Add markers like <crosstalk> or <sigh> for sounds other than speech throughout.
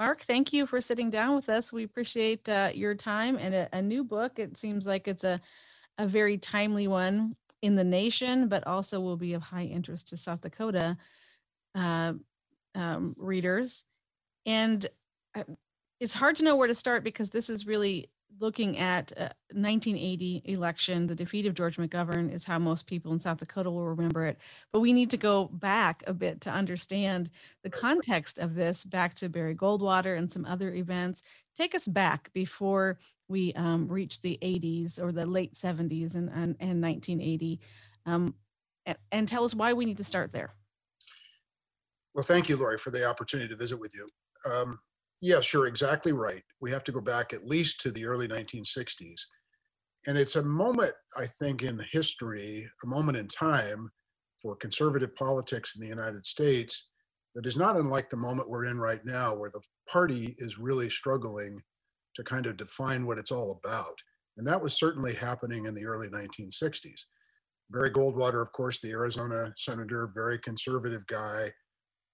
Marc, thank you for sitting down with us. We appreciate uh, your time and a, a, new book. It seems like it's a, a very timely one in the nation, but also will be of high interest to South Dakota uh, um, readers. And uh, it's hard to know where to start because this is really looking at uh, 1980 election, the defeat of George McGovern is how most people in South Dakota will remember it. But we need to go back a bit to understand the context of this, back to Barry Goldwater and some other events. Take us back before we um, reach the 80s or the late 70s and, and, and 1980, um, and, and tell us why we need to start there. Well, thank you, Lori, for the opportunity to visit with you. Um, yes, you're exactly right. We have to go back at least to the early 1960s. And it's a moment, I think, in history, a moment in time for conservative politics in the United States that is not unlike the moment we're in right now, where the party is really struggling to kind of define what it's all about. And that was certainly happening in the early 1960s. Barry Goldwater, of course, the Arizona senator, very conservative guy,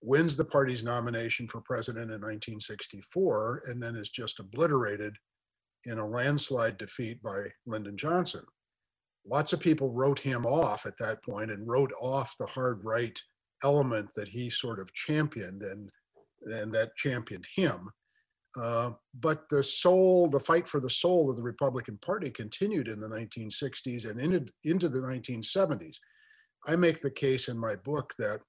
wins the party's nomination for president in 1964 and then is just obliterated in a landslide defeat by Lyndon Johnson. Lots of people wrote him off at that point and wrote off the hard right element that he sort of championed and, and that championed him. Uh, but the soul, the fight for the soul of the Republican Party continued in the 1960s and into, into the 1970s. I make the case in my book that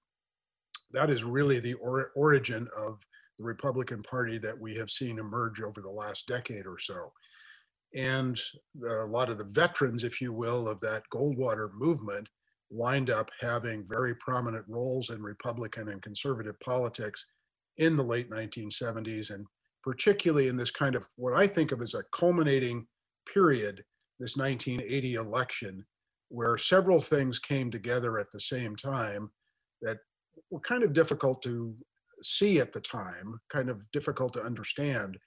that is really the or, origin of the Republican Party that we have seen emerge over the last decade or so. And uh, a lot of the veterans, if you will, of that Goldwater movement wind up having very prominent roles in Republican and conservative politics in the late 1970s, and particularly in this kind of what I think of as a culminating period, this 1980 election, where several things came together at the same time that were kind of difficult to see at the time, kind of difficult to understand.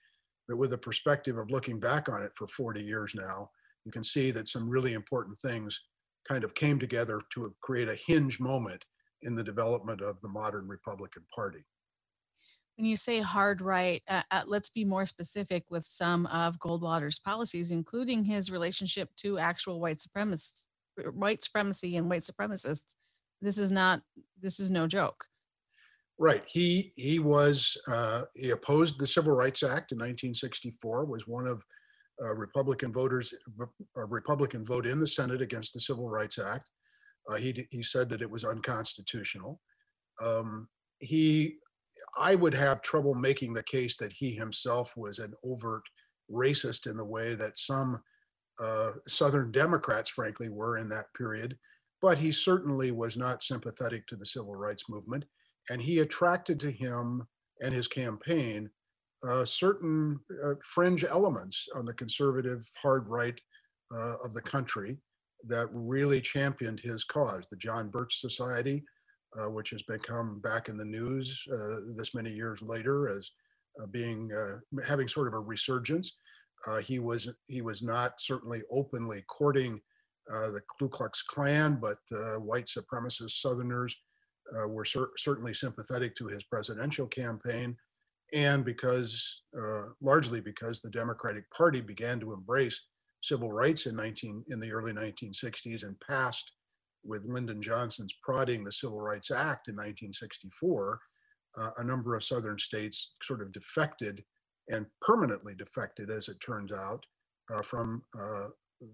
But with the perspective of looking back on it for 40 years now, you can see that some really important things kind of came together to create a hinge moment in the development of the modern Republican Party. When you say hard right, uh, uh, let's be more specific with some of Goldwater's policies, including his relationship to actual white supremacists, white supremacy and white supremacists this is not this is no joke. Right. He he was uh, he opposed the civil rights act in 1964 was one of uh, republican voters a republican vote in the senate against the civil rights act. Uh, he he said that it was unconstitutional. Um, he i would have trouble making the case that he himself was an overt racist in the way that some uh, southern democrats frankly were in that period but he certainly was not sympathetic to the civil rights movement. And he attracted to him and his campaign uh, certain uh, fringe elements on the conservative hard right uh, of the country that really championed his cause. The John Birch Society, uh, which has become back in the news uh, this many years later as uh, being having sort of a resurgence. he was he was not certainly openly courting uh, the Ku Klux Klan, but uh, white supremacist Southerners uh, were cer- certainly sympathetic to his presidential campaign. And because, largely because the Democratic Party began to embrace civil rights in 19 in the early 1960s and passed with Lyndon Johnson's prodding the Civil Rights Act in 1964, uh, a number of southern states sort of defected and permanently defected, as it turns out, uh, from uh,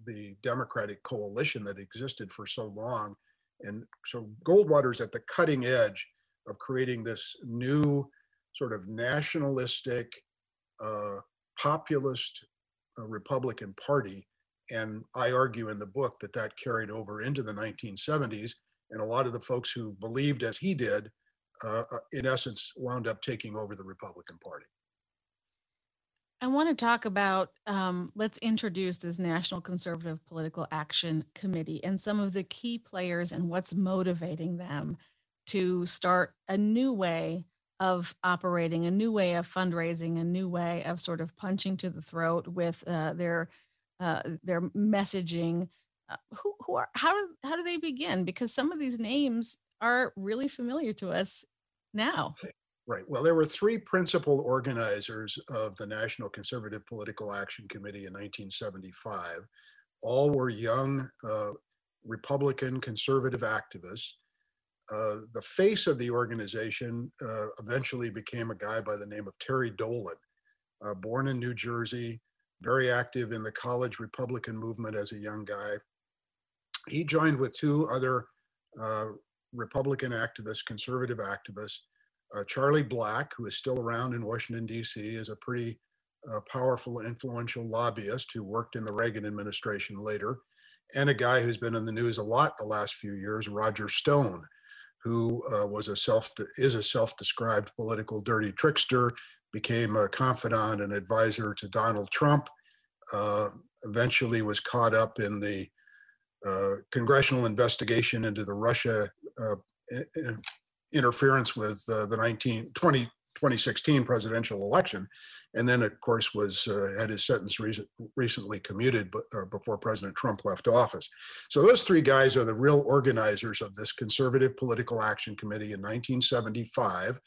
the Democratic coalition that existed for so long. And so Goldwater's at the cutting edge of creating this new sort of nationalistic, uh, populist uh, Republican Party. And I argue in the book that that carried over into the 1970s. And a lot of the folks who believed as he did, uh, uh in essence, wound up taking over the Republican Party. I want to talk about, um, let's introduce this National Conservative Political Action Committee and some of the key players and what's motivating them to start a new way of operating, a new way of fundraising, a new way of sort of punching to the throat with uh, their uh, their messaging. Uh, who, who are how do how do they begin? Because some of these names are really familiar to us now. Right. Well, there were three principal organizers of the National Conservative Political Action Committee in 1975. All were young uh, Republican conservative activists. Uh, the face of the organization uh, eventually became a guy by the name of Terry Dolan, uh, born in New Jersey, very active in the college Republican movement as a young guy. He joined with two other uh, Republican activists, conservative activists, uh, Charlie Black, who is still around in Washington, D.C., is a pretty uh, powerful influential lobbyist who worked in the Reagan administration later, and a guy who's been in the news a lot the last few years, Roger Stone, who uh, was a self is a self-described political dirty trickster, became a confidant and advisor to Donald Trump, uh, eventually was caught up in the uh, congressional investigation into the Russia uh, interference with uh, the 19, 20, 2016 presidential election. And then, of course, was uh, had his sentence re- recently commuted but, uh, before President Trump left office. So those three guys are the real organizers of this conservative political action committee in 1975.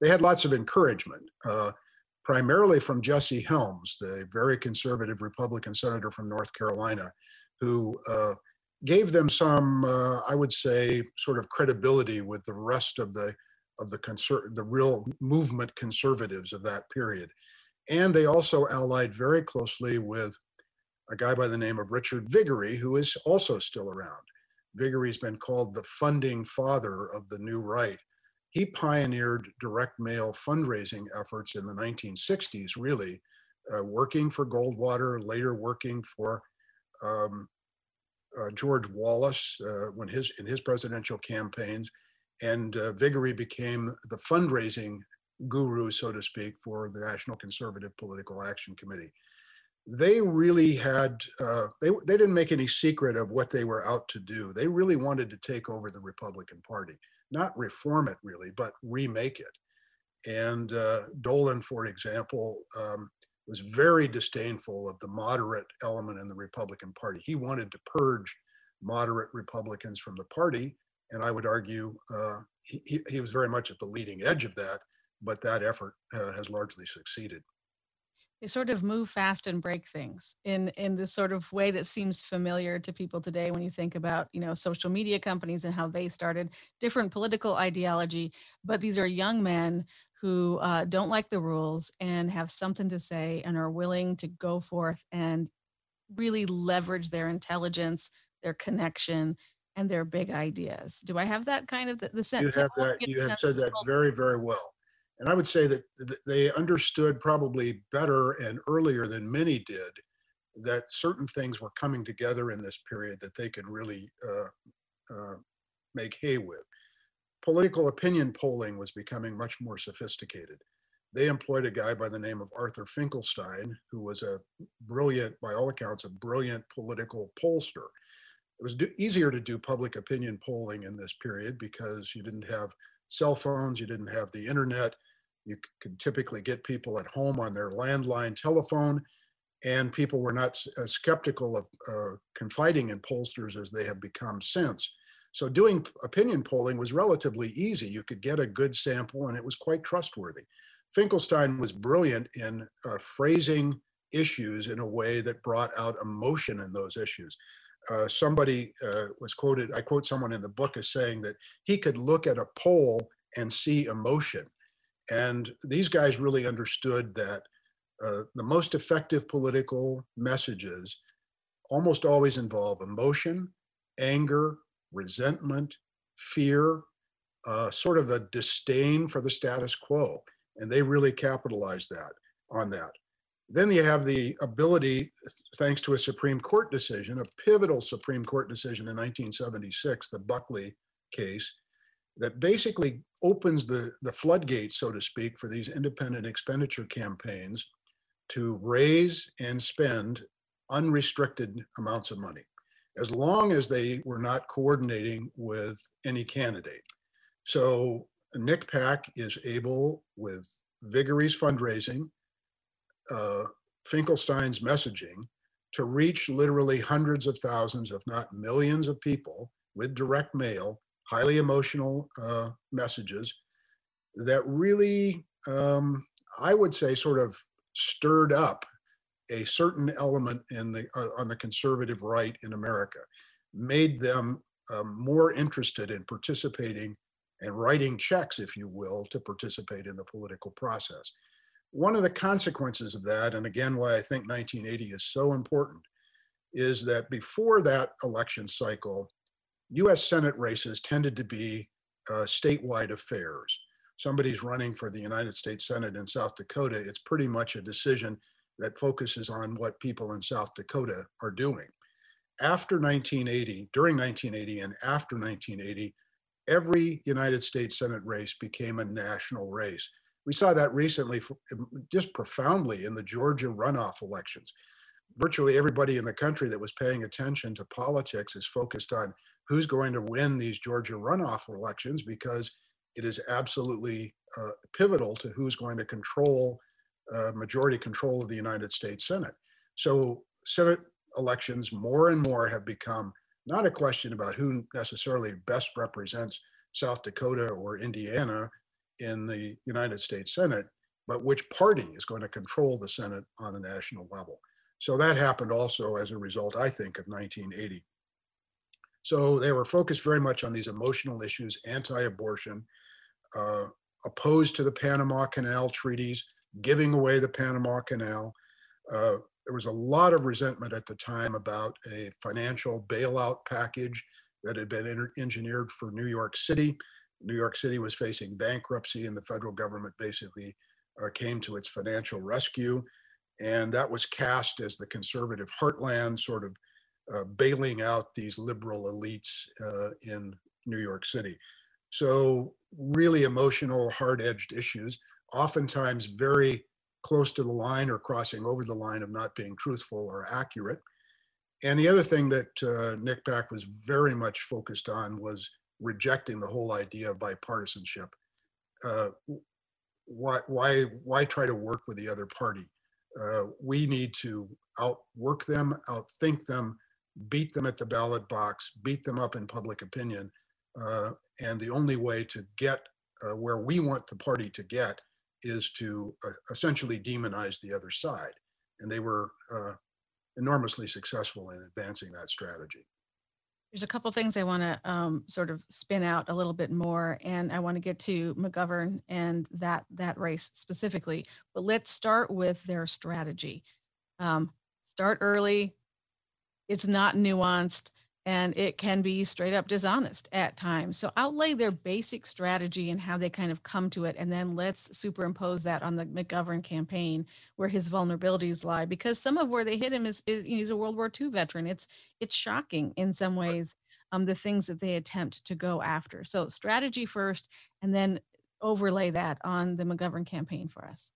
They had lots of encouragement, uh, primarily from Jesse Helms, the very conservative Republican senator from North Carolina, who uh, gave them some, uh, I would say, sort of credibility with the rest of the of the conser- the real movement conservatives of that period. And they also allied very closely with a guy by the name of Richard Viguerie, who is also still around. Viguerie's been called the funding father of the new right. He pioneered direct mail fundraising efforts in the 1960s, really, uh, working for Goldwater, later working for um, uh, George Wallace uh, when his in his presidential campaigns, and uh, Viguerie became the fundraising guru, so to speak, for the National Conservative Political Action Committee. They really had uh, they they didn't make any secret of what they were out to do. They really wanted to take over the Republican Party, not reform it really, but remake it. And uh, Dolan, for example. Um, was very disdainful of the moderate element in the Republican Party. He wanted to purge moderate Republicans from the party. And I would argue uh, he, he was very much at the leading edge of that, but that effort uh, has largely succeeded. They sort of move fast and break things in in this sort of way that seems familiar to people today when you think about you know social media companies and how they started different political ideology but these are young men who uh, don't like the rules and have something to say and are willing to go forth and really leverage their intelligence, their connection, and their big ideas. Do I have that kind of the, the sense? You have that. You have said that very, very well. And I would say that they understood probably better and earlier than many did that certain things were coming together in this period that they could really uh, uh, make hay with political opinion polling was becoming much more sophisticated. They employed a guy by the name of Arthur Finkelstein, who was a brilliant, by all accounts, a brilliant political pollster. It was do, easier to do public opinion polling in this period because you didn't have cell phones, you didn't have the internet. You could typically get people at home on their landline telephone, and people were not as skeptical of uh, confiding in pollsters as they have become since. So doing opinion polling was relatively easy. You could get a good sample and it was quite trustworthy. Finkelstein was brilliant in uh, phrasing issues in a way that brought out emotion in those issues. Uh, somebody uh, was quoted, I quote someone in the book as saying that he could look at a poll and see emotion. And these guys really understood that uh, the most effective political messages almost always involve emotion, anger, resentment, fear, uh, sort of a disdain for the status quo. And they really capitalized that on that. Then you have the ability, thanks to a Supreme Court decision, a pivotal Supreme Court decision in 1976, the Buckley case, that basically opens the, the floodgates, so to speak, for these independent expenditure campaigns to raise and spend unrestricted amounts of money as long as they were not coordinating with any candidate. So NCPAC is able, with Viguerie's fundraising, uh, Finkelstein's messaging, to reach literally hundreds of thousands, if not millions of people with direct mail, highly emotional uh, messages that really, um, I would say, sort of stirred up a certain element in the uh, on the conservative right in America, made them um, more interested in participating and writing checks, if you will, to participate in the political process. One of the consequences of that, and again, why I think 1980 is so important, is that before that election cycle, US Senate races tended to be uh, statewide affairs. Somebody's running for the United States Senate in South Dakota, it's pretty much a decision that focuses on what people in South Dakota are doing. After 1980, during 1980 and after 1980, every United States Senate race became a national race. We saw that recently, just profoundly, in the Georgia runoff elections. Virtually everybody in the country that was paying attention to politics is focused on who's going to win these Georgia runoff elections because it is absolutely uh, pivotal to who's going to control majority control of the United States Senate. So Senate elections more and more have become not a question about who necessarily best represents South Dakota or Indiana in the United States Senate, but which party is going to control the Senate on the national level. So that happened also as a result, I think, of 1980. So they were focused very much on these emotional issues, anti-abortion, uh, opposed to the Panama Canal treaties, giving away the Panama Canal. Uh, there was a lot of resentment at the time about a financial bailout package that had been engineered for New York City. New York City was facing bankruptcy, and the federal government basically uh, came to its financial rescue. And that was cast as the conservative heartland, sort of uh, bailing out these liberal elites uh, in New York City. So, really emotional, hard edged issues oftentimes very close to the line or crossing over the line of not being truthful or accurate. And the other thing that uh, Pack was very much focused on was rejecting the whole idea of bipartisanship. Uh, why, why, why try to work with the other party? Uh, we need to outwork them, outthink them, beat them at the ballot box, beat them up in public opinion. Uh, and the only way to get uh, where we want the party to get is to uh, essentially demonize the other side. And they were uh, enormously successful in advancing that strategy. There's a couple things I want to um, sort of spin out a little bit more, and I want to get to McGovern and that that race specifically. But let's start with their strategy. Um, start early. It's not nuanced and it can be straight up dishonest at times. So outlay their basic strategy and how they kind of come to it, and then let's superimpose that on the McGovern campaign where his vulnerabilities lie. Because some of where they hit him is, is he's a World War II veteran. It's it's shocking in some ways um, the things that they attempt to go after. So strategy first, and then overlay that on the McGovern campaign for us.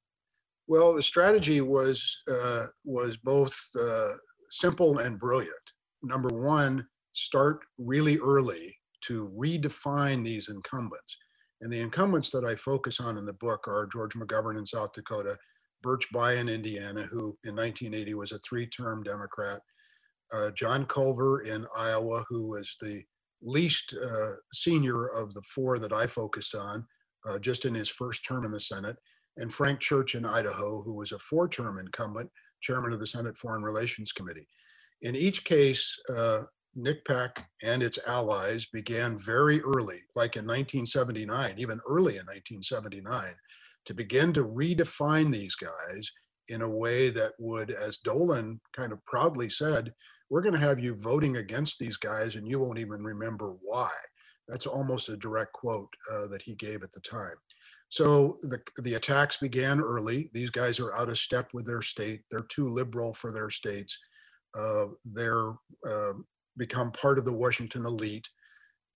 Well, the strategy was uh, was both uh, simple and brilliant. Number one, start really early to redefine these incumbents. And the incumbents that I focus on in the book are George McGovern in South Dakota, Birch Bayh in Indiana, who in 1980 was a three term Democrat, uh, John Culver in Iowa, who was the least uh, senior of the four that I focused on, uh, just in his first term in the Senate, and Frank Church in Idaho, who was a four term incumbent, chairman of the Senate Foreign Relations Committee. In each case, NCPAC and its allies began very early, like in 1979, even early in 1979, to begin to redefine these guys in a way that would, as Dolan kind of proudly said, we're going to have you voting against these guys and you won't even remember why. That's almost a direct quote uh, that he gave at the time. So the, the attacks began early. These guys are out of step with their state. They're too liberal for their states. Uh, they're uh, become part of the Washington elite.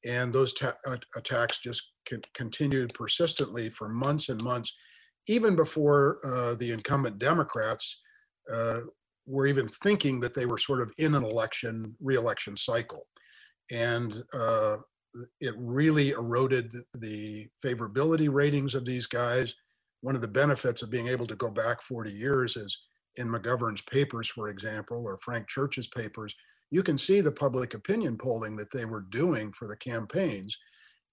And those ta- attacks just continued persistently for months and months, even before uh, the incumbent Democrats uh, were even thinking that they were sort of in an election, reelection cycle. And uh, it really eroded the favorability ratings of these guys. One of the benefits of being able to go back 40 years is in McGovern's papers, for example, or Frank Church's papers, you can see the public opinion polling that they were doing for the campaigns.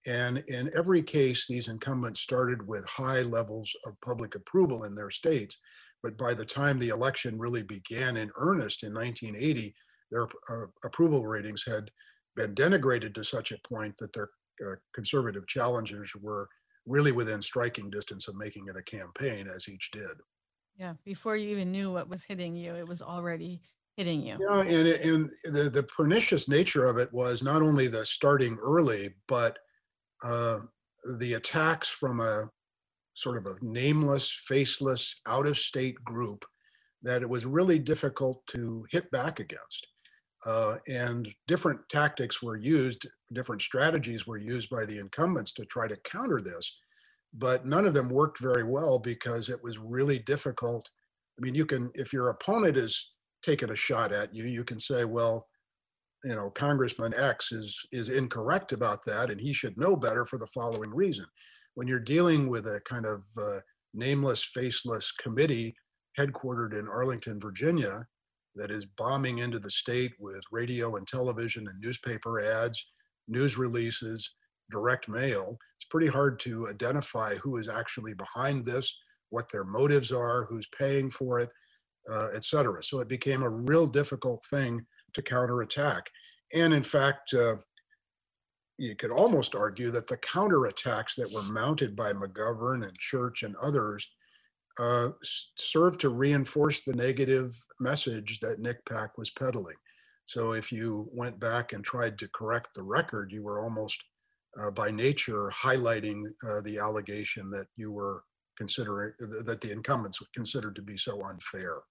And in every case, these incumbents started with high levels of public approval in their states. But by the time the election really began in earnest in 1980, their uh, approval ratings had been denigrated to such a point that their uh, conservative challengers were really within striking distance of making it a campaign, as each did. Yeah, before you even knew what was hitting you, it was already hitting you. Yeah, and, and the, the pernicious nature of it was not only the starting early, but uh, the attacks from a sort of a nameless, faceless, out of state group that it was really difficult to hit back against. Uh, and different tactics were used, different strategies were used by the incumbents to try to counter this, but none of them worked very well because it was really difficult. I mean, you can, if your opponent is taking a shot at you, you can say, well, you know, Congressman X is is incorrect about that, and he should know better for the following reason. When you're dealing with a kind of uh, nameless, faceless committee headquartered in Arlington, Virginia, that is bombing into the state with radio and television and newspaper ads, news releases, direct mail, it's pretty hard to identify who is actually behind this, what their motives are, who's paying for it, uh, et cetera. So it became a real difficult thing to counterattack. And in fact, uh, you could almost argue that the counterattacks that were mounted by McGovern and Church and others uh, served to reinforce the negative message that NCPAC was peddling. So if you went back and tried to correct the record, you were almost uh, by nature highlighting uh, the allegation that you were considering that the incumbents considered to be so unfair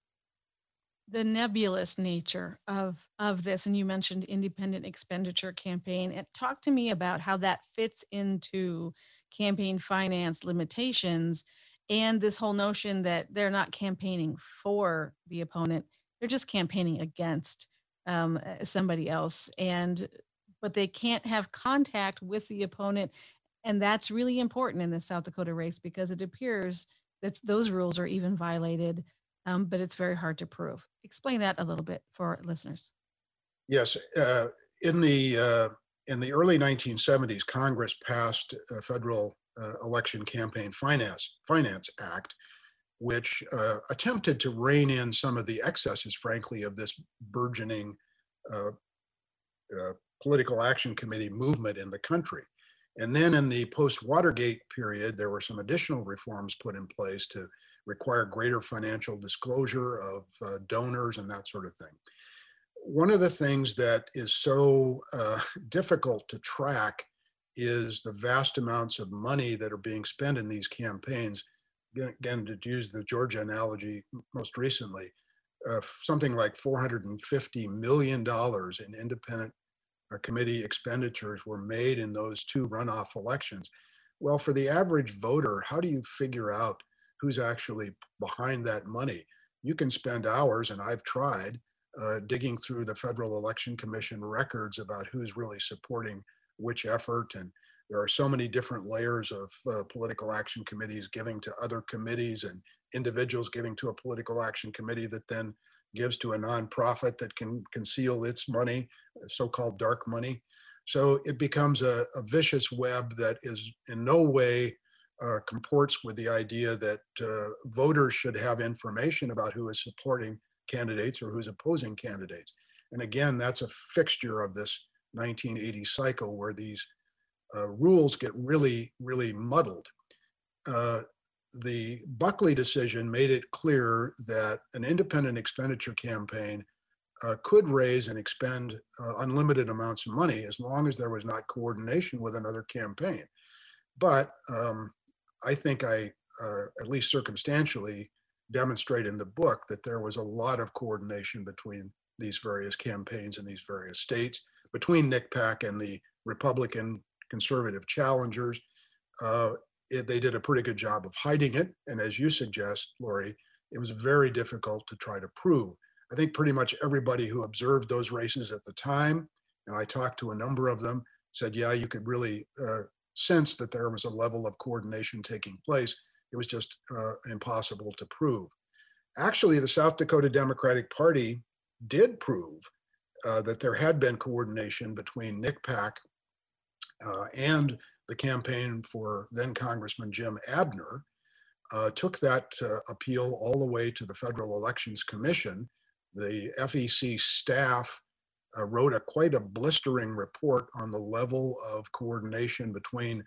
the nebulous nature of of this and you mentioned independent expenditure campaign and talk to me about how that fits into campaign finance limitations and this whole notion that they're not campaigning for the opponent they're just campaigning against um, uh, somebody else and but they can't have contact with the opponent and that's really important in the south dakota race because it appears that those rules are even violated um, but it's very hard to prove. Explain that a little bit for listeners. Yes, uh, in the uh, in the early 1970s, Congress passed a federal uh, election campaign finance finance act, which uh, attempted to rein in some of the excesses, frankly, of this burgeoning uh, uh, political action committee movement in the country. And then in the post Watergate period, there were some additional reforms put in place to require greater financial disclosure of uh, donors and that sort of thing. One of the things that is so uh, <laughs> difficult to track is the vast amounts of money that are being spent in these campaigns. Again, to use the Georgia analogy most recently, uh, something like $450 million in independent uh, committee expenditures were made in those two runoff elections. Well, for the average voter, how do you figure out who's actually behind that money. You can spend hours, and I've tried, uh, digging through the Federal Election Commission records about who's really supporting which effort. And there are so many different layers of uh, political action committees giving to other committees and individuals giving to a political action committee that then gives to a nonprofit that can conceal its money, so-called dark money. So it becomes a, a vicious web that is in no way uh, comports with the idea that uh, voters should have information about who is supporting candidates or who's opposing candidates. And again, that's a fixture of this 1980 cycle where these uh, rules get really, really muddled. Uh, the Buckley decision made it clear that an independent expenditure campaign uh, could raise and expend uh, unlimited amounts of money as long as there was not coordination with another campaign. But um, I think I, uh, at least circumstantially, demonstrate in the book that there was a lot of coordination between these various campaigns in these various states, between NCPAC and the Republican conservative challengers. Uh, it, they did a pretty good job of hiding it. And as you suggest, Lori, it was very difficult to try to prove. I think pretty much everybody who observed those races at the time, and I talked to a number of them, said, yeah, you could really uh, sense that there was a level of coordination taking place. It was just uh, impossible to prove. Actually, the South Dakota Democratic Party did prove uh, that there had been coordination between NCPAC uh, and the campaign for then Congressman Jim Abdnor, uh, took that uh, appeal all the way to the Federal Elections Commission. The FEC staff uh, wrote a quite a blistering report on the level of coordination between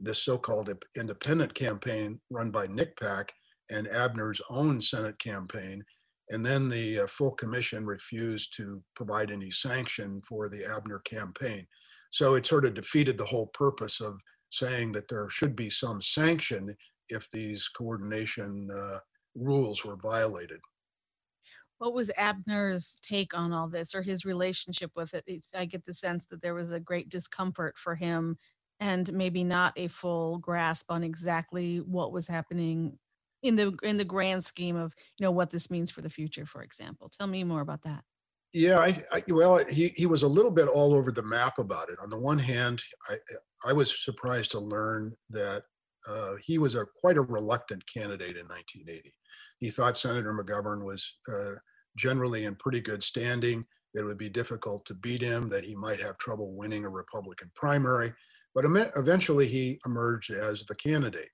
this so-called independent campaign run by NCPAC and Abdnor's own Senate campaign. And then the uh, full commission refused to provide any sanction for the Abdnor campaign. So it sort of defeated the whole purpose of saying that there should be some sanction if these coordination uh, rules were violated. What was Abdnor's take on all this or his relationship with it? It's, I get the sense that there was a great discomfort for him and maybe not a full grasp on exactly what was happening in the in the grand scheme of you know what this means for the future for example. Tell me more about that. Yeah I, I, well he, he was a little bit all over the map about it. On the one hand i i was surprised to learn that uh, he was a quite a reluctant candidate in 1980 he thought senator mcgovern was uh, generally in pretty good standing that it would be difficult to beat him that he might have trouble winning a republican primary but eventually he emerged as the candidate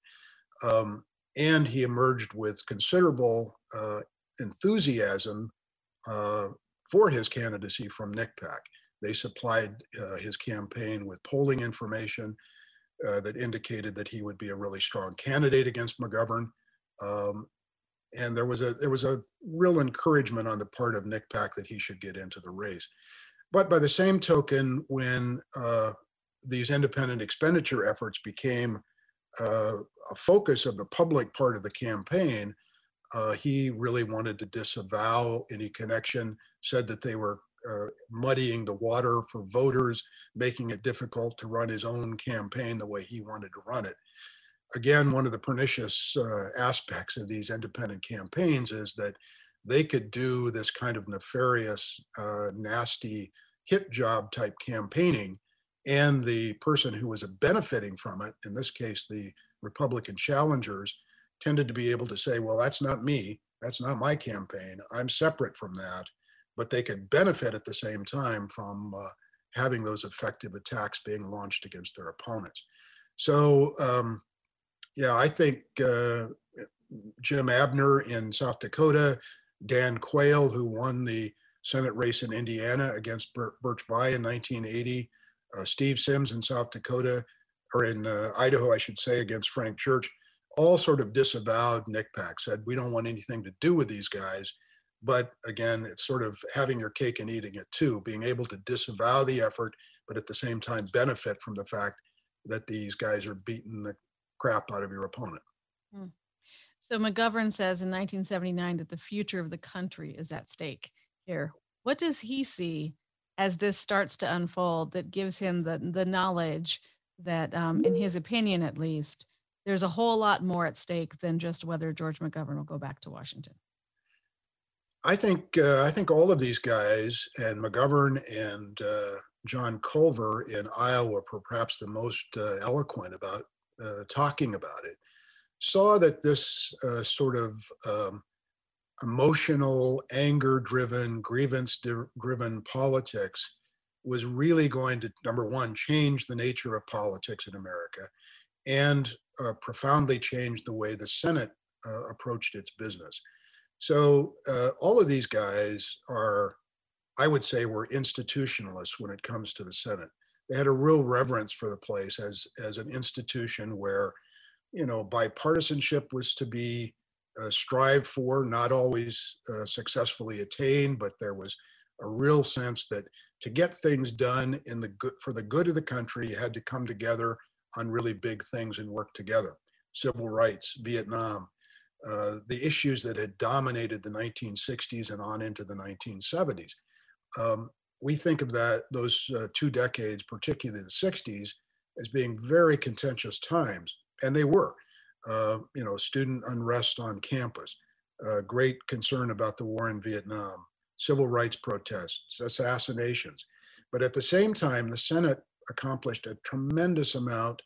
um, and he emerged with considerable uh, enthusiasm uh, for his candidacy from NCPAC. They supplied uh, his campaign with polling information uh, that indicated that he would be a really strong candidate against McGovern. Um, and there was a there was a real encouragement on the part of NCPAC that he should get into the race. But by the same token, when uh, these independent expenditure efforts became uh, a focus of the public part of the campaign, uh, he really wanted to disavow any connection, said that they were uh, muddying the water for voters, making it difficult to run his own campaign the way he wanted to run it. Again, one of the pernicious uh, aspects of these independent campaigns is that they could do this kind of nefarious, uh, nasty hit job type campaigning and the person who was benefiting from it, in this case, the Republican challengers, tended to be able to say, well, that's not me. That's not my campaign. I'm separate from that. But they could benefit at the same time from uh, having those effective attacks being launched against their opponents. So, um, yeah, I think uh, Jim Abdnor in South Dakota, Dan Quayle, who won the Senate race in Indiana against Birch Bayh in 1980, uh, Steve Symms in South Dakota, or in uh, Idaho, I should say, against Frank Church, all sort of disavowed NCPAC, said, we don't want anything to do with these guys. But again, it's sort of having your cake and eating it too, being able to disavow the effort, but at the same time benefit from the fact that these guys are beating the crap out of your opponent. Hmm. So McGovern says in 1979 that the future of the country is at stake here. What does he see as this starts to unfold that gives him the the knowledge that um, in his opinion at least there's a whole lot more at stake than just whether george mcgovern will go back to washington i think uh, i think all of these guys and mcgovern and uh, john culver in iowa were perhaps the most uh, eloquent about uh, talking about it saw that this uh, sort of um, emotional, anger driven, grievance driven politics was really going to, number one, change the nature of politics in America and uh, profoundly change the way the Senate approached its business. So uh, all of these guys are, I would say, were institutionalists when it comes to the Senate. They had a real reverence for the place as, as an institution where, you know, bipartisanship was to be uh, strived for, not always uh, successfully attained, but there was a real sense that to get things done in the good for the good of the country, you had to come together on really big things and work together. Civil rights, Vietnam, uh, the issues that had dominated the 1960s and on into the 1970s. Um, we think of that those uh, two decades, particularly the 60s, as being very contentious times, and they were uh, you know, student unrest on campus, uh, great concern about the war in Vietnam, civil rights protests, assassinations. But at the same time, the Senate accomplished a tremendous amount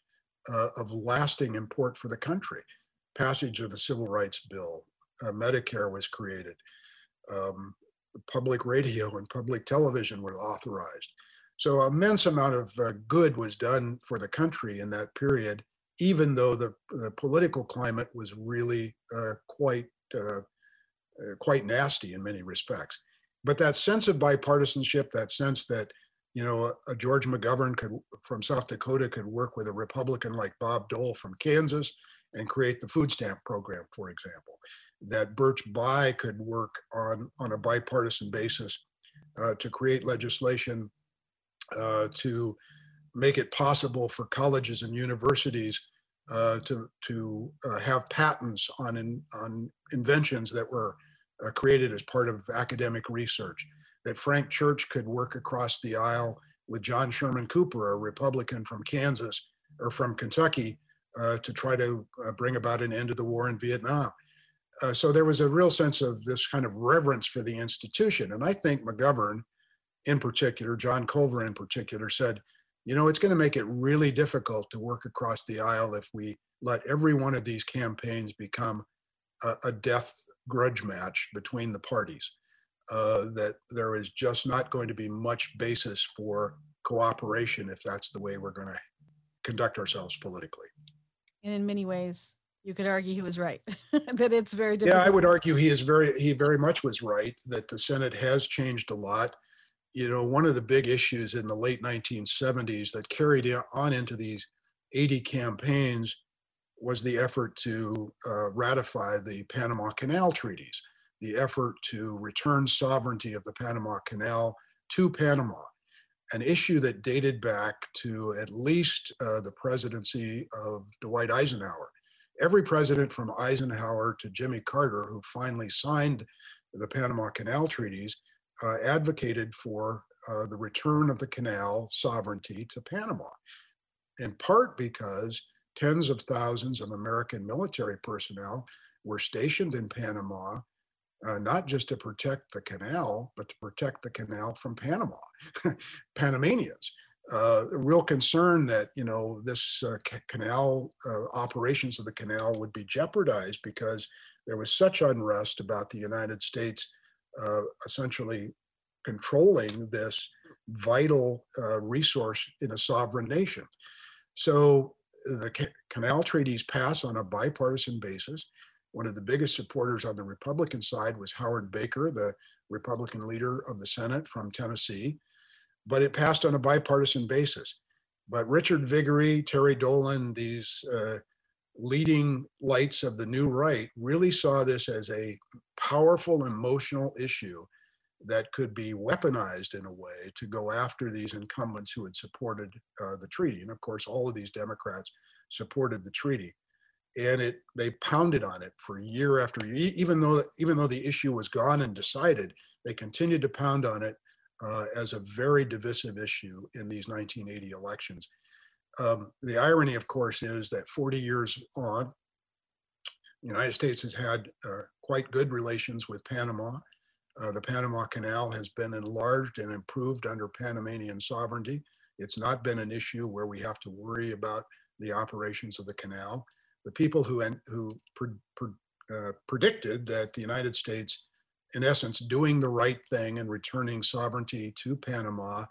uh, of lasting import for the country. Passage of a civil rights bill, uh, Medicare was created, um, public radio and public television were authorized. So immense amount of uh, good was done for the country in that period, even though the, the political climate was really uh, quite uh, uh, quite nasty in many respects. But that sense of bipartisanship, that sense that you know a George McGovern could from South Dakota could work with a Republican like Bob Dole from Kansas and create the food stamp program, for example, that Birch Bayh could work on on a bipartisan basis uh, to create legislation uh, to make it possible for colleges and universities uh, to to uh, have patents on in, on inventions that were uh, created as part of academic research. That Frank Church could work across the aisle with John Sherman Cooper, a Republican from Kansas or from Kentucky, uh, to try to bring about an end to the war in Vietnam. so there was a real sense of this kind of reverence for the institution, and I think McGovern in particular, John Culver in particular, said, you know, it's going to make it really difficult to work across the aisle if we let every one of these campaigns become a, a death grudge match between the parties. Uh, that there is just not going to be much basis for cooperation if that's the way we're going to conduct ourselves politically. And in many ways, you could argue he was right <laughs> that it's very difficult. Yeah, I would argue he is very he very much was right that the Senate has changed a lot you know, one of the big issues in the late 1970s that carried on into these 80 campaigns was the effort to uh, ratify the Panama Canal treaties, the effort to return sovereignty of the Panama Canal to Panama, an issue that dated back to at least uh, the presidency of Dwight Eisenhower. Every president from Eisenhower to Jimmy Carter, who finally signed the Panama Canal treaties, uh, advocated for uh, the return of the canal sovereignty to Panama, in part because tens of thousands of American military personnel were stationed in Panama, uh, not just to protect the canal, but to protect the canal from Panama, <laughs> Panamanians. Uh, real concern that you know this uh, canal uh, operations of the canal would be jeopardized because there was such unrest about the United States uh, essentially controlling this vital uh, resource in a sovereign nation. So the ca- canal treaties pass on a bipartisan basis. One of the biggest supporters on the Republican side was Howard Baker, the Republican leader of the Senate from Tennessee, but it passed on a bipartisan basis. But Richard Viguerie, Terry Dolan, these uh, leading lights of the new right really saw this as a powerful emotional issue that could be weaponized in a way to go after these incumbents who had supported uh, the treaty. And of course, all of these Democrats supported the treaty. And it they pounded on it for year after year, even though even though the issue was gone and decided, they continued to pound on it uh, as a very divisive issue in these 1980 elections. Um, the irony, of course, is that 40 years on, the United States has had uh, quite good relations with Panama. Uh, the Panama Canal has been enlarged and improved under Panamanian sovereignty. It's not been an issue where we have to worry about the operations of the canal. The people who, who pre, pre, uh, predicted that the United States, in essence, doing the right thing and returning sovereignty to Panama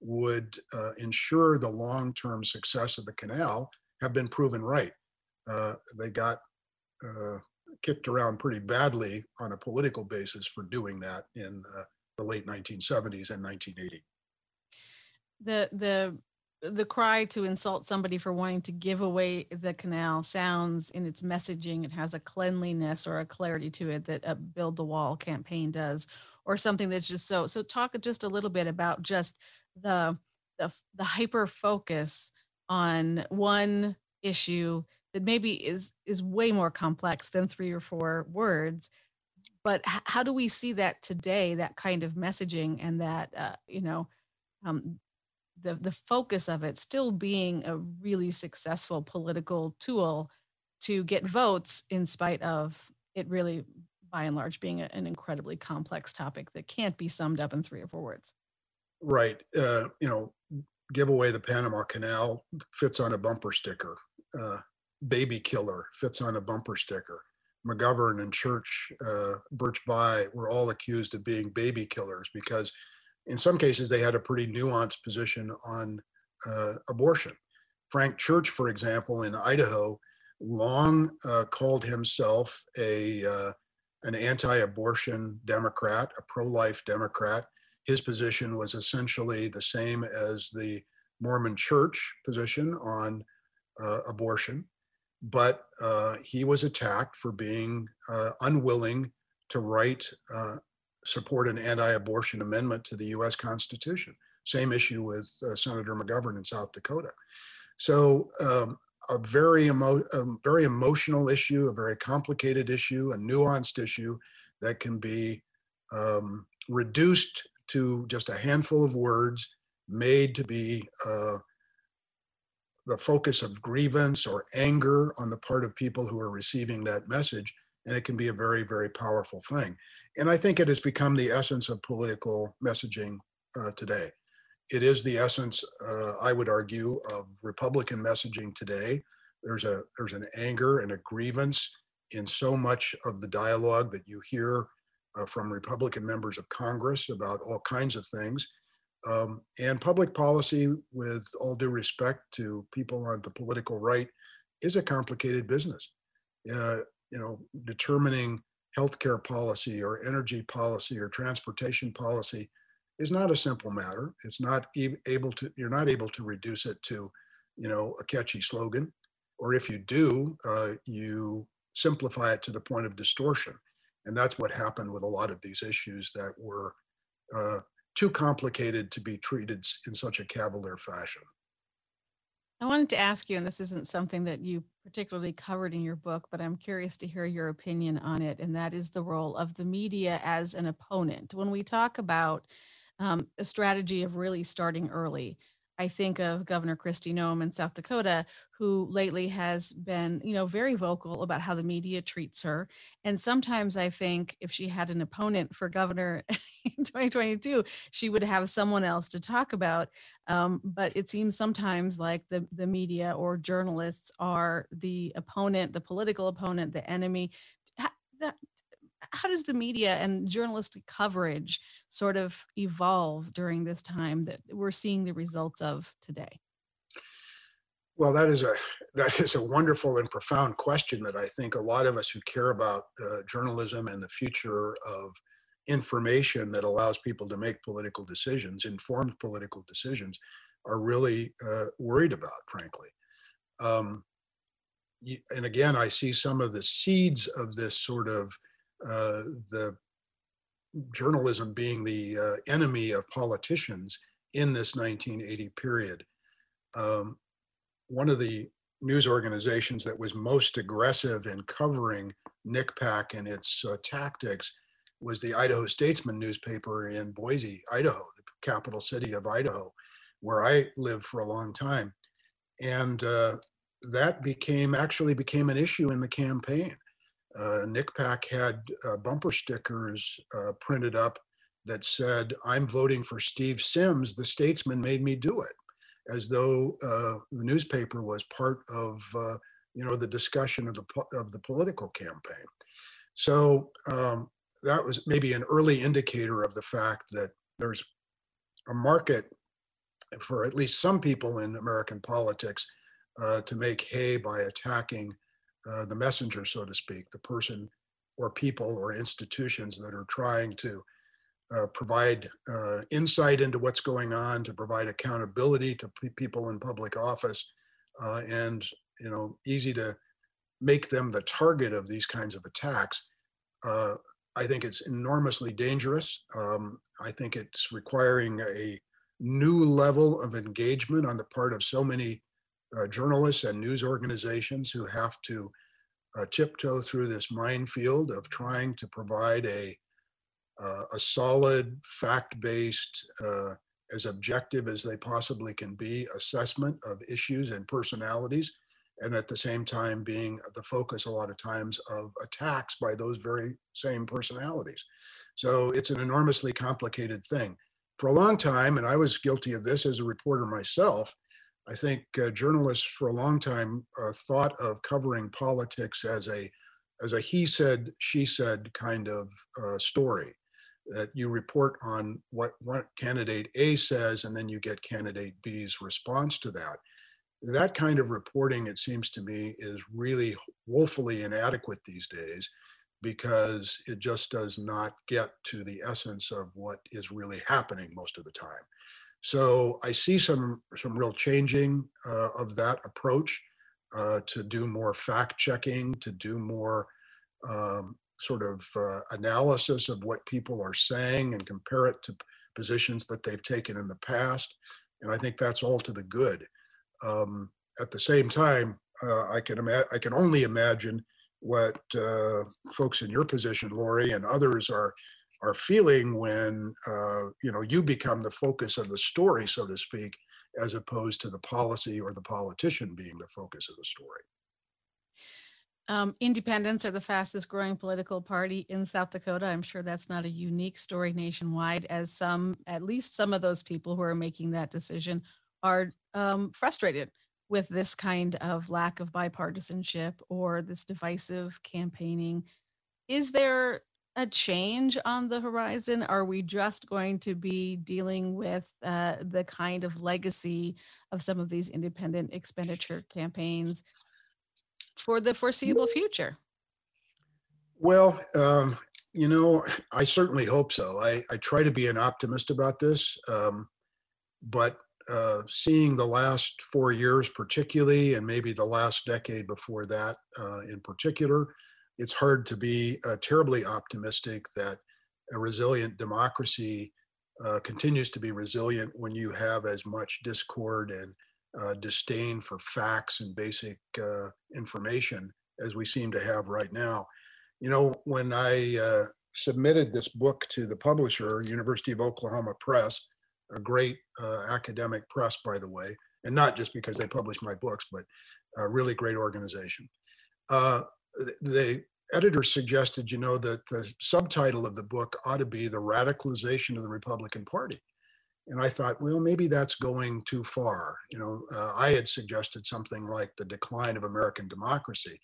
would uh, ensure the long-term success of the canal have been proven right. Uh, they got uh, kicked around pretty badly on a political basis for doing that in uh, the late 1970s and 1980. The the the cry to insult somebody for wanting to give away the canal sounds in its messaging. It has a cleanliness or a clarity to it that a build the wall campaign does or something that's just so so talk just a little bit about just the the, the hyper focus on one issue that maybe is is way more complex than three or four words. But how do we see that today that kind of messaging and that uh, you know um, the the focus of it still being a really successful political tool to get votes in spite of it really by and large being a, an incredibly complex topic that can't be summed up in three or four words Right. Uh, you know, give away the Panama Canal fits on a bumper sticker. Uh, baby killer fits on a bumper sticker. McGovern and Church, uh, Birch Bayh were all accused of being baby killers because in some cases, they had a pretty nuanced position on uh, abortion. Frank Church, for example, in Idaho, long uh, called himself a uh, an anti-abortion Democrat, a pro-life Democrat. His position was essentially the same as the Mormon Church position on uh, abortion, but uh, he was attacked for being uh, unwilling to write support an anti-abortion amendment to the U.S. Constitution. Same issue with uh, Senator McGovern in South Dakota. So um, a very emo- a very emotional issue, a very complicated issue, a nuanced issue that can be um, reduced to just a handful of words, made to be uh, the focus of grievance or anger on the part of people who are receiving that message, and it can be a very, very powerful thing. And I think it has become the essence of political messaging uh, today. It is the essence, uh, I would argue, of Republican messaging today. There's a there's an anger and a grievance in so much of the dialogue that you hear uh, from Republican members of Congress about all kinds of things. Um, and public policy, with all due respect to people on the political right, is a complicated business. Uh, you know, determining healthcare policy or energy policy or transportation policy is not a simple matter. It's not able to, you're not able to reduce it to, you know, a catchy slogan. Or if you do, uh, you simplify it to the point of distortion. And that's what happened with a lot of these issues that were uh, too complicated to be treated in such a cavalier fashion. I wanted to ask you, and this isn't something that you particularly covered in your book, but I'm curious to hear your opinion on it, and that is the role of the media as an opponent. When we talk about um, a strategy of really starting early, I think of Governor Kristi Noem in South Dakota, who lately has been, you know, very vocal about how the media treats her. And sometimes I think if she had an opponent for governor <laughs> in 2022, she would have someone else to talk about. Um, but it seems sometimes like the the media or journalists are the opponent, the political opponent, the enemy. How does the media and journalistic coverage sort of evolve during this time that we're seeing the results of today? Well, that is a <laughs> that is a wonderful and profound question that I think a lot of us who care about uh, journalism and the future of information that allows people to make political decisions, informed political decisions, are really uh, worried about, frankly. Um, and again, I see some of the seeds of this sort of the journalism being the uh, enemy of politicians in this 1980 period. Um, one of the news organizations that was most aggressive in covering NCPAC and its uh, tactics was the Idaho Statesman newspaper in Boise, Idaho, the capital city of Idaho, where I lived for a long time. And uh, that became actually became an issue in the campaign uh, Pack had uh, bumper stickers uh, printed up that said, I'm voting for Steve Symms, the statesman made me do it, as though uh, the newspaper was part of, uh, you know, the discussion of the, of the political campaign. So um, that was maybe an early indicator of the fact that there's a market for at least some people in American politics uh, to make hay by attacking uh, the messenger, so to speak, the person or people or institutions that are trying to uh, provide uh, insight into what's going on, to provide accountability to p- people in public office, uh, and you know, easy to make them the target of these kinds of attacks. Uh, I think it's enormously dangerous. Um, I think it's requiring a new level of engagement on the part of so many uh, journalists and news organizations who have to uh, tiptoe through this minefield of trying to provide a uh, a solid, fact-based, uh, as objective as they possibly can be assessment of issues and personalities, and at the same time being the focus a lot of times of attacks by those very same personalities. So it's an enormously complicated thing. For a long time, and I was guilty of this as a reporter myself, I think uh, journalists for a long time uh, thought of covering politics as a as a he said she said kind of uh, story. that you report on what, what candidate A says and then you get candidate B's response to that. That kind of reporting, it seems to me, is really woefully inadequate these days because it just does not get to the essence of what is really happening most of the time. So I see some some real changing uh, of that approach uh, to do more fact checking, to do more um, sort of uh, analysis of what people are saying and compare it to positions that they've taken in the past. And I think that's all to the good. Um, at the same time, uh, I can ima- I can only imagine what uh, folks in your position, Lori, and others are are feeling when uh, you know you become the focus of the story, so to speak, as opposed to the policy or the politician being the focus of the story. Um, independents are the fastest growing political party in South Dakota. I'm sure that's not a unique story nationwide, as some, at least some of those people who are making that decision are um, frustrated with this kind of lack of bipartisanship or this divisive campaigning. Is there a change on the horizon? Are we just going to be dealing with uh, the kind of legacy of some of these independent expenditure campaigns for the foreseeable future? Well, um, you know, I certainly hope so. I, I try to be an optimist about this, um, but uh, seeing the last four years, particularly, and maybe the last decade before that uh, in particular, it's hard to be uh, terribly optimistic that a resilient democracy uh, continues to be resilient when you have as much discord and uh, disdain for facts and basic uh, information as we seem to have right now. You know, when I uh, submitted this book to the publisher, University of Oklahoma Press, a great uh, academic press, by the way, and not just because they publish my books, but a really great organization. Uh, the editor suggested, you know, that the subtitle of the book ought to be The Radicalization of the Republican Party. And I thought, well, maybe that's going too far. You know, uh, I had suggested something like The Decline of American Democracy.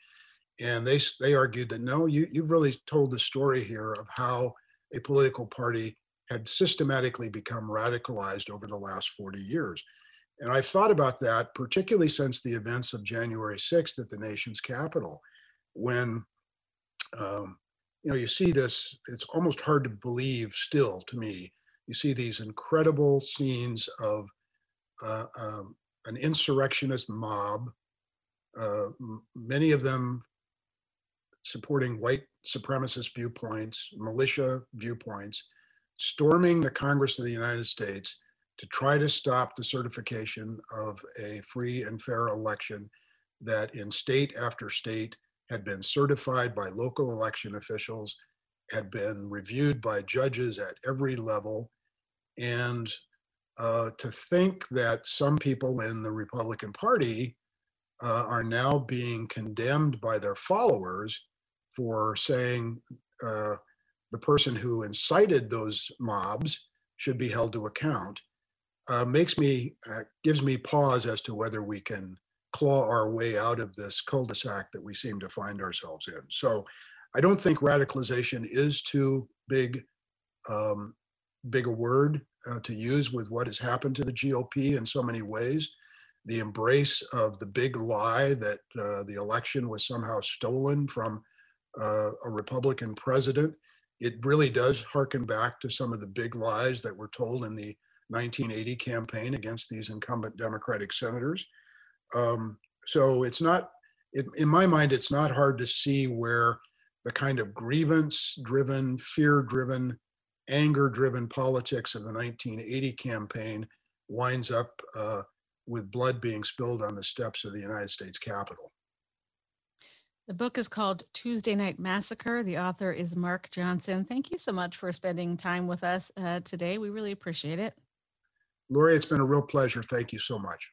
And they, they argued that no, you, you've really told the story here of how a political party had systematically become radicalized over the last 40 years. And I've thought about that, particularly since the events of January 6th at the nation's capital, when um, you know you see this. It's almost hard to believe still to me. You see these incredible scenes of uh, um, an insurrectionist mob, uh, many of them supporting white supremacist viewpoints, militia viewpoints, storming the Congress of the United States to try to stop the certification of a free and fair election that in state after state had been certified by local election officials, had been reviewed by judges at every level. And uh, to think that some people in the Republican Party uh, are now being condemned by their followers for saying uh, the person who incited those mobs should be held to account uh, makes me uh, gives me pause as to whether we can claw our way out of this cul-de-sac that we seem to find ourselves in. So I don't think radicalization is too big, um, big a word uh, to use with what has happened to the GOP in so many ways. The embrace of the big lie that uh, the election was somehow stolen from uh, a Republican president. It really does harken back to some of the big lies that were told in the 1980 campaign against these incumbent Democratic senators. Um, so it's not, it, in my mind, it's not hard to see where the kind of grievance driven, fear driven, anger driven politics of the 1980 campaign winds up uh, with blood being spilled on the steps of the United States Capitol. The book is called Tuesday Night Massacre. The author is Marc Johnson. Thank you so much for spending time with us uh, today. We really appreciate it. Lori, it's been a real pleasure. Thank you so much.